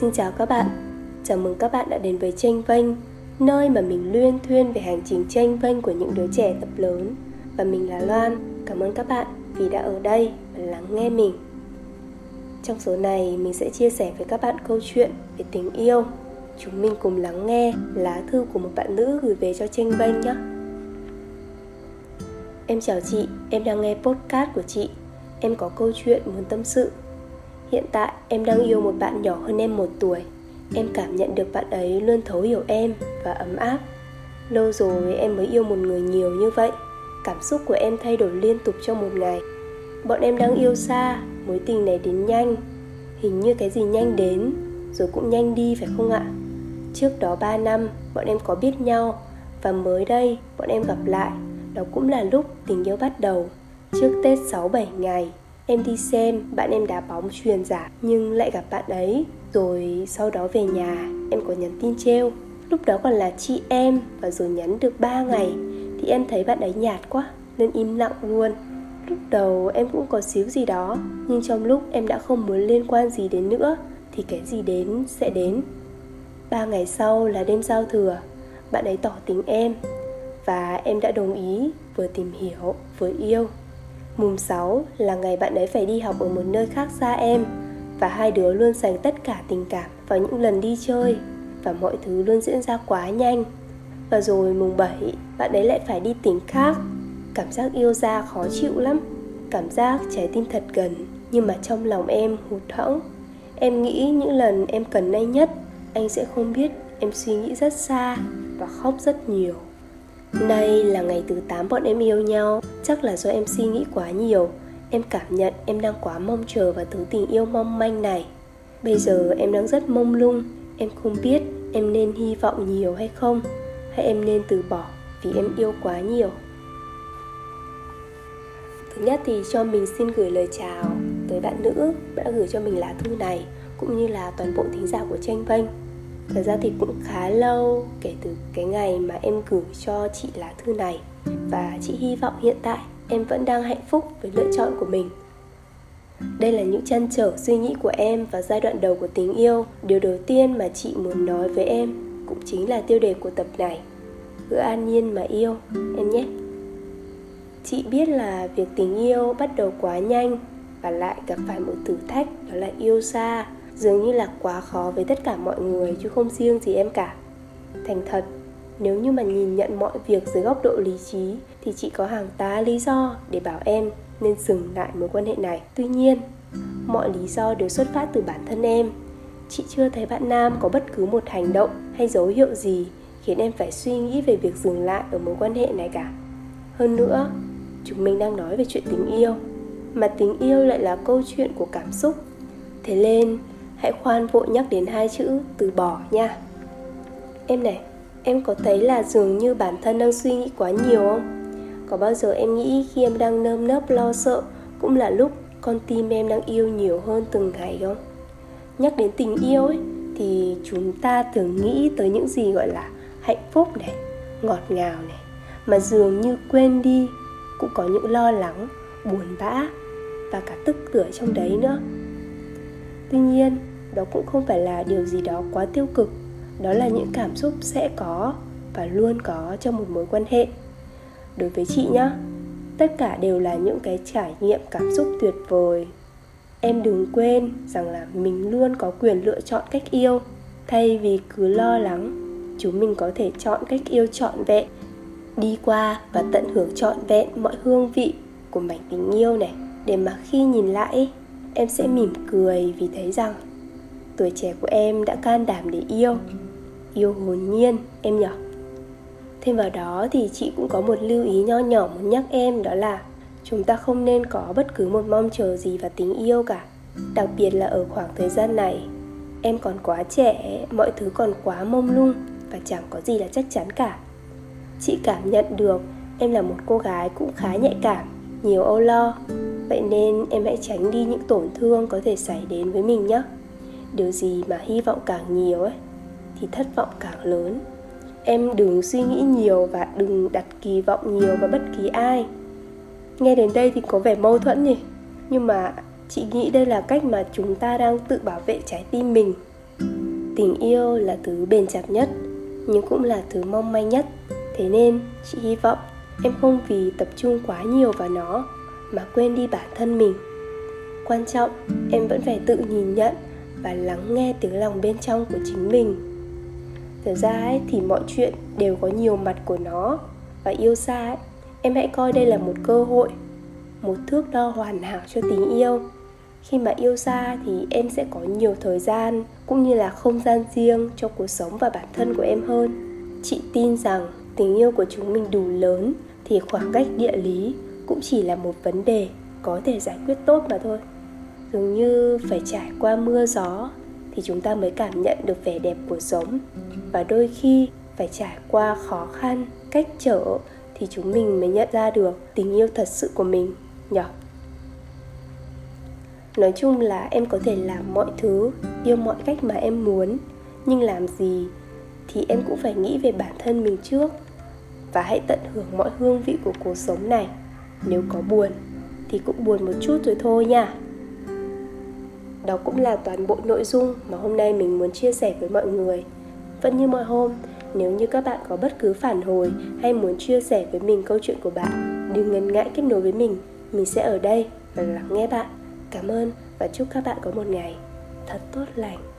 Xin chào các bạn, chào mừng các bạn đã đến với Tranh Vênh Nơi mà mình luyên thuyên về hành trình tranh vênh của những đứa trẻ tập lớn. Và mình là Loan, cảm ơn các bạn vì đã ở đây và lắng nghe mình. Trong số này mình sẽ chia sẻ với các bạn câu chuyện về tình yêu. Chúng mình cùng lắng nghe lá thư của một bạn nữ gửi về cho Tranh Vênh nhé. Em chào chị, em đang nghe podcast của chị. Em có câu chuyện muốn tâm sự. Hiện tại em đang yêu một bạn nhỏ hơn em một tuổi. Em cảm nhận được bạn ấy luôn thấu hiểu em và ấm áp. Lâu rồi em mới yêu một người nhiều như vậy. Cảm xúc của em thay đổi liên tục trong một ngày. Bọn em đang yêu xa, mối tình này đến nhanh. Hình như cái gì nhanh đến, rồi cũng nhanh đi phải không ạ? Trước đó 3 năm, bọn em có biết nhau. Và mới đây, bọn em gặp lại. Đó cũng là lúc tình yêu bắt đầu. Trước Tết 6-7 ngày. Em đi xem, bạn em đá bóng truyền giả, Nhưng lại gặp bạn ấy. Rồi sau đó về nhà, Em có nhắn tin treo Lúc đó còn là chị em Và rồi nhắn được 3 ngày, Thì em thấy bạn ấy nhạt quá, Nên im lặng luôn. Lúc đầu em cũng có xíu gì đó, Nhưng trong lúc em đã không muốn liên quan gì đến nữa, Thì cái gì đến sẽ đến. Ba ngày sau là đêm giao thừa, Bạn ấy tỏ tình em Và em đã đồng ý Vừa tìm hiểu, vừa yêu. Mùng 6 là ngày bạn ấy phải đi học ở một nơi khác xa em. Và hai đứa luôn dành tất cả tình cảm vào những lần đi chơi. Và mọi thứ luôn diễn ra quá nhanh. Và rồi mùng 7 bạn ấy lại phải đi tỉnh khác. Cảm giác yêu ra khó chịu lắm. Cảm giác trái tim thật gần, Nhưng mà trong lòng em hụt hẫng. Em nghĩ những lần em cần anh nhất, Anh sẽ không biết em suy nghĩ rất xa Và khóc rất nhiều. Nay là ngày thứ 8 bọn em yêu nhau. Chắc là do em suy nghĩ quá nhiều. Em cảm nhận em đang quá mong chờ vào thứ tình yêu mong manh này. Bây giờ em đang rất mông lung. Em không biết em nên hy vọng nhiều hay không, Hay em nên từ bỏ vì em yêu quá nhiều. Thứ nhất thì cho mình xin gửi lời chào tới bạn nữ. Đã gửi cho mình lá thư này, Cũng như là toàn bộ thính giả của tranh vênh. Thật ra thì cũng khá lâu kể từ cái ngày mà em gửi cho chị lá thư này. Và chị hy vọng hiện tại em vẫn đang hạnh phúc với lựa chọn của mình. Đây là những chăn trở suy nghĩ của em vào giai đoạn đầu của tình yêu. Điều đầu tiên mà chị muốn nói với em cũng chính là tiêu đề của tập này. Cứ an nhiên mà yêu, em nhé. Chị biết là việc tình yêu bắt đầu quá nhanh Và lại gặp phải một thử thách đó là yêu xa dường như là quá khó với tất cả mọi người, chứ không riêng gì em cả. Thành thật, nếu như mà nhìn nhận mọi việc dưới góc độ lý trí, thì chị có hàng tá lý do để bảo em nên dừng lại mối quan hệ này. Tuy nhiên, mọi lý do đều xuất phát từ bản thân em. Chị chưa thấy bạn nam có bất cứ một hành động hay dấu hiệu gì khiến em phải suy nghĩ về việc dừng lại ở mối quan hệ này cả. Hơn nữa, chúng mình đang nói về chuyện tình yêu, mà tình yêu lại là câu chuyện của cảm xúc. Thế nên hãy khoan vội nhắc đến hai chữ từ bỏ nha. Em này, em có thấy là dường như bản thân đang suy nghĩ quá nhiều không? Có bao giờ em nghĩ khi em đang nơm nớp lo sợ cũng là lúc con tim em đang yêu nhiều hơn từng ngày không? Nhắc đến tình yêu ấy, thì chúng ta thường nghĩ tới những gì gọi là hạnh phúc này, ngọt ngào này, mà dường như quên đi cũng có những lo lắng, buồn bã và cả tức tưởi trong đấy nữa. Tuy nhiên đó cũng không phải là điều gì đó quá tiêu cực. Đó là những cảm xúc sẽ có và luôn có trong một mối quan hệ. Đối với chị nhá, tất cả đều là những cái trải nghiệm cảm xúc tuyệt vời. Em đừng quên rằng là mình luôn có quyền lựa chọn cách yêu. Thay vì cứ lo lắng, chúng mình có thể chọn cách yêu trọn vẹn, đi qua và tận hưởng trọn vẹn mọi hương vị của mảnh tình yêu này. Để mà khi nhìn lại, em sẽ mỉm cười vì thấy rằng tuổi trẻ của em đã can đảm để yêu. Yêu hồn nhiên, em nhỏ thêm vào đó thì chị cũng có một lưu ý nho nhỏ muốn nhắc em, đó là chúng ta không nên có bất cứ một mong chờ gì vào tình yêu cả, đặc biệt là ở khoảng thời gian này. Em còn quá trẻ, mọi thứ còn quá mông lung và chẳng có gì là chắc chắn cả. Chị cảm nhận được em là một cô gái cũng khá nhạy cảm, nhiều âu lo. Vậy nên em hãy tránh đi những tổn thương có thể xảy đến với mình nhé điều gì mà hy vọng càng nhiều ấy, thì thất vọng càng lớn. Em đừng suy nghĩ nhiều và đừng đặt kỳ vọng nhiều vào bất kỳ ai. Nghe đến đây thì có vẻ mâu thuẫn nhỉ? Nhưng mà chị nghĩ đây là cách mà chúng ta đang tự bảo vệ trái tim mình. Tình yêu là thứ bền chặt nhất, nhưng cũng là thứ mong manh nhất. Thế nên, chị hy vọng em không vì tập trung quá nhiều vào nó mà quên đi bản thân mình. Quan trọng, em vẫn phải tự nhìn nhận và lắng nghe tiếng lòng bên trong của chính mình. Thật ra ấy, thì mọi chuyện đều có nhiều mặt của nó. Và yêu xa ấy, em hãy coi đây là một cơ hội một thước đo hoàn hảo cho tình yêu. Khi mà yêu xa thì em sẽ có nhiều thời gian cũng như là không gian riêng cho cuộc sống và bản thân của em hơn. Chị tin rằng tình yêu của chúng mình đủ lớn thì khoảng cách địa lý cũng chỉ là một vấn đề có thể giải quyết tốt mà thôi dường như phải trải qua mưa gió thì chúng ta mới cảm nhận được vẻ đẹp của sống và đôi khi phải trải qua khó khăn, cách trở thì chúng mình mới nhận ra được tình yêu thật sự của mình nhỉ nói chung là em có thể làm mọi thứ, yêu mọi cách mà em muốn, nhưng làm gì thì em cũng phải nghĩ về bản thân mình trước. Và hãy tận hưởng mọi hương vị của cuộc sống này. Nếu có buồn thì cũng buồn một chút rồi thôi nha đó cũng là toàn bộ nội dung mà hôm nay mình muốn chia sẻ với mọi người. Vẫn như mọi hôm, nếu như các bạn có bất cứ phản hồi hay muốn chia sẻ với mình câu chuyện của bạn, đừng ngần ngại kết nối với mình. Mình sẽ ở đây và lắng nghe bạn. Cảm ơn và chúc các bạn có một ngày thật tốt lành.